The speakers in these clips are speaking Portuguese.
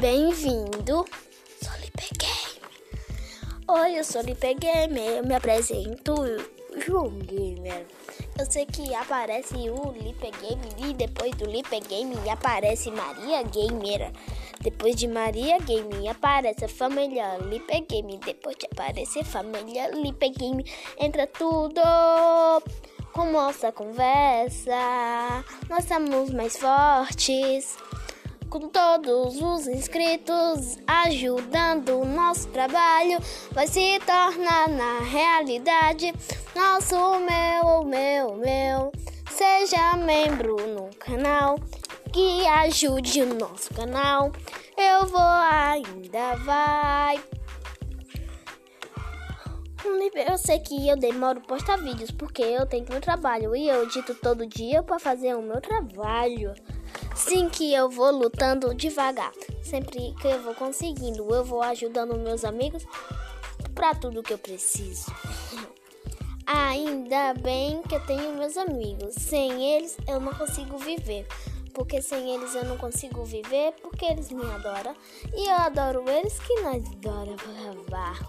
Bem-vindo, sou Lipe Game. Oi, eu sou Lipe Gamer, eu me apresento, João Gamer. Eu sei que aparece o Lipe Game e depois do Lipe Game aparece Maria Gamer. Depois de Maria Game aparece a família Lipe Game. Depois de aparecer família Lipe Game, entra tudo com nossa conversa. Nós somos mais fortes com todos os inscritos, ajudando o nosso trabalho, vai se tornar na realidade. Nosso, meu, meu, meu, seja membro no canal, que ajude o nosso canal. Eu vou ainda vai. Eu sei que eu demoro postar vídeos porque eu tenho meu trabalho e eu edito todo dia para fazer o meu trabalho. Sim que eu vou lutando devagar. Sempre que eu vou conseguindo, eu vou ajudando meus amigos para tudo que eu preciso. Ainda bem que eu tenho meus amigos. Sem eles eu não consigo viver. Porque sem eles eu não consigo viver, porque eles me adoram. E eu adoro eles que nós adoramos gravar.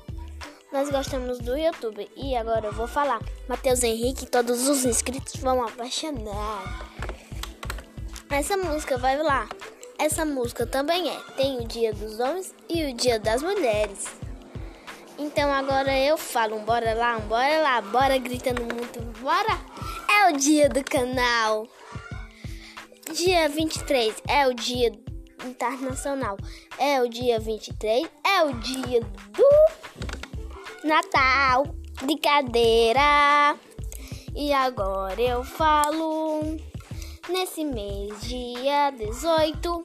Nós gostamos do YouTube. E agora eu vou falar. Matheus Henrique, todos os inscritos vão apaixonar. Essa música vai lá. Essa música também é. Tem o Dia dos Homens e o Dia das Mulheres. Então agora eu falo, bora lá, bora lá, bora gritando muito, bora. É o dia do canal. Dia 23 é o dia internacional. É o dia 23, é o dia do Natal. Brincadeira. E agora eu falo nesse mês, dia 18,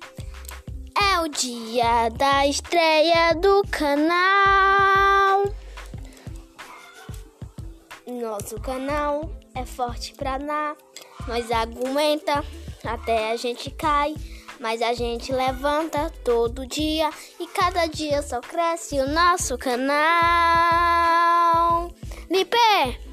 é o dia da estreia do canal. Nosso canal é forte pra lá, nós aguenta até a gente cai, mas a gente levanta todo dia e cada dia só cresce o nosso canal. Lipe!